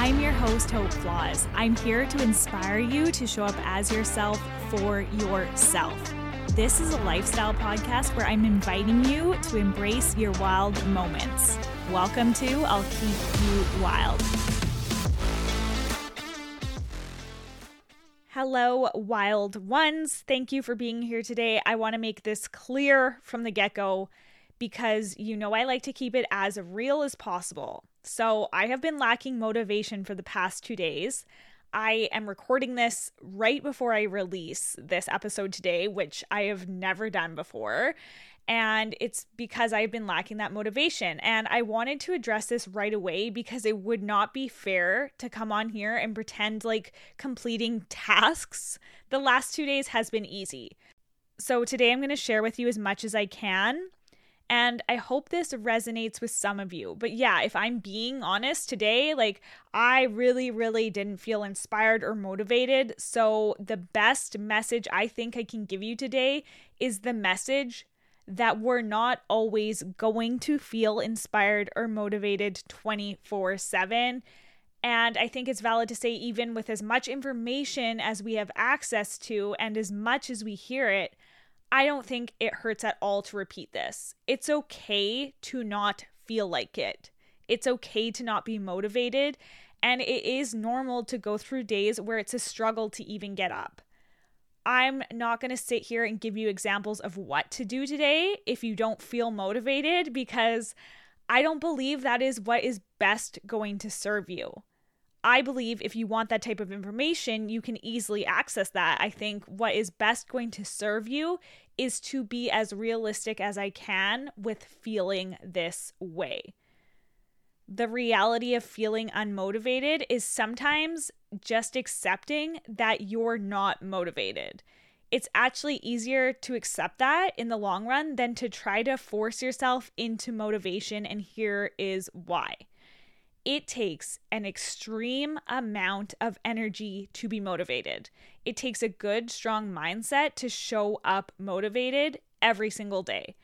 I'm your host, Hope Flawse. I'm here to inspire you to show up as yourself for yourself. This is a lifestyle podcast where I'm inviting you to embrace your wild moments. Welcome to I'll Keep You Wild. Hello, wild ones. Thank you for being here today. I want to make this clear from the get go because you know I like to keep it as real as possible. So I have been lacking motivation for the past two days. I am recording this right before I release this episode today, which I have never done before. And it's because I've been lacking that motivation. And I wanted to address this right away because it would not be fair to come on here and pretend like completing tasks the last two days has been easy. So today I'm going to share with you as much as I can and I hope this resonates with some of you. But yeah, if I'm being honest today, like I really, really didn't feel inspired or motivated. So the best message I think I can give you today is the message that we're not always going to feel inspired or motivated 24 7. And I think it's valid to say, even with as much information as we have access to and as much as we hear it, I don't think it hurts at all to repeat this. It's okay to not feel like it. It's okay to not be motivated. And it is normal to go through days where it's a struggle to even get up. I'm not going to sit here and give you examples of what to do today if you don't feel motivated because I don't believe that is what is best going to serve you. I believe if you want that type of information, you can easily access that. I think what is best going to serve you is to be as realistic as I can with feeling this way. The reality of feeling unmotivated is sometimes just accepting that you're not motivated. It's actually easier to accept that in the long run than to try to force yourself into motivation, and here is why it takes an extreme amount of energy to be motivated. It takes a good, strong mindset to show up motivated every single day.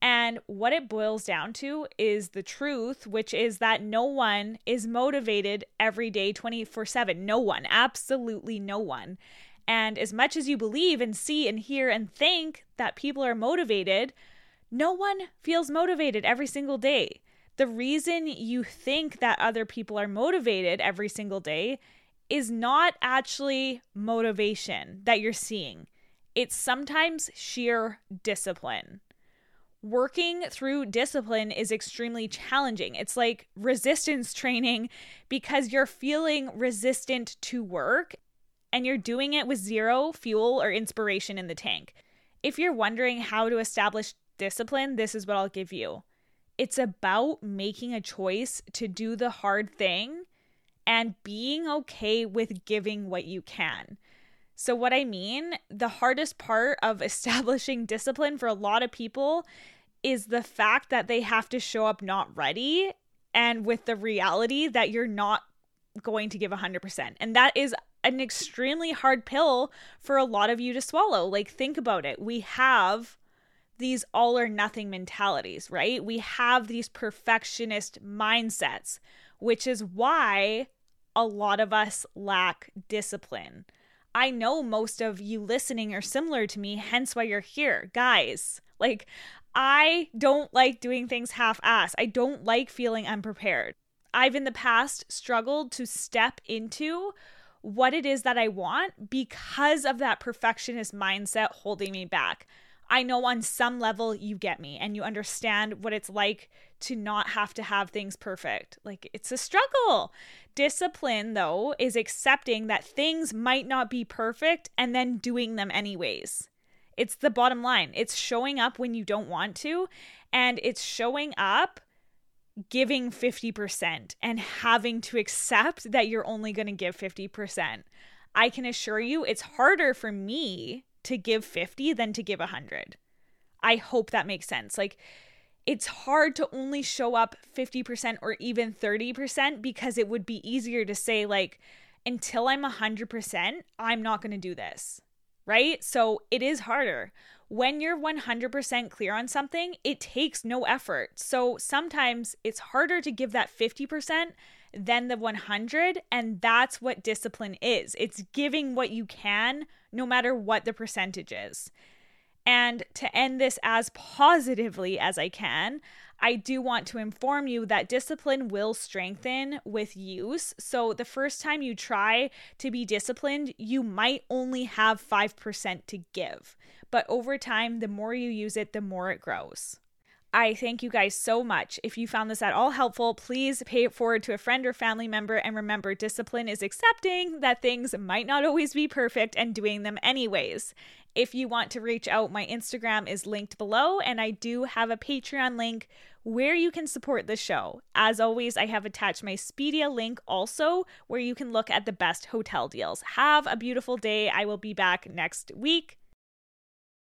And what it boils down to is the truth, which is that no one is motivated every day 24 7. No one, absolutely no one. And as much as you believe and see and hear and think that people are motivated, no one feels motivated every single day the reason you think that other people are motivated every single day is not actually motivation that you're seeing. It's sometimes sheer discipline. Working through discipline is extremely challenging. It's like resistance training because you're feeling resistant to work and you're doing it with zero fuel or inspiration in the tank. If you're wondering how to establish discipline, this is what I'll give you it's about making a choice to do the hard thing and being okay with giving what you can. So, what I mean, the hardest part of establishing discipline for a lot of people is the fact that they have to show up not ready and with the reality that you're not going to give 100%. And that is an extremely hard pill for a lot of you to swallow. Like, think about it. We have these all or nothing mentalities, right? We have these perfectionist mindsets, which is why a lot of us lack discipline. I know most of you listening are similar to me, hence why you're here. Guys, like, I don't like doing things half ass. I don't like feeling unprepared. I've in the past struggled to step into what it is that I want because of that perfectionist mindset holding me back. I know on some level you get me and you understand what it's like to not have to have things perfect. Like it's a struggle. Discipline, though, is accepting that things might not be perfect and then doing them anyways. It's the bottom line. It's showing up when you don't want to, and it's showing up giving 50% and having to accept that you're only going to give 50%. I can assure you it's harder for me to give 50 than to give 100. I hope that makes sense. Like, it's hard to only show up 50% or even 30% because it would be easier to say, like, until I'm 100%, I'm not going to do this. Right? So it is harder. When you're 100% clear on something, it takes no effort. So sometimes it's harder to give that 50% than the 100. And that's what discipline is it's giving what you can, no matter what the percentage is. And to end this as positively as I can, I do want to inform you that discipline will strengthen with use. So, the first time you try to be disciplined, you might only have 5% to give. But over time, the more you use it, the more it grows. I thank you guys so much. If you found this at all helpful, please pay it forward to a friend or family member. And remember, discipline is accepting that things might not always be perfect and doing them anyways. If you want to reach out, my Instagram is linked below, and I do have a Patreon link where you can support the show. As always, I have attached my Expedia link also, where you can look at the best hotel deals. Have a beautiful day. I will be back next week.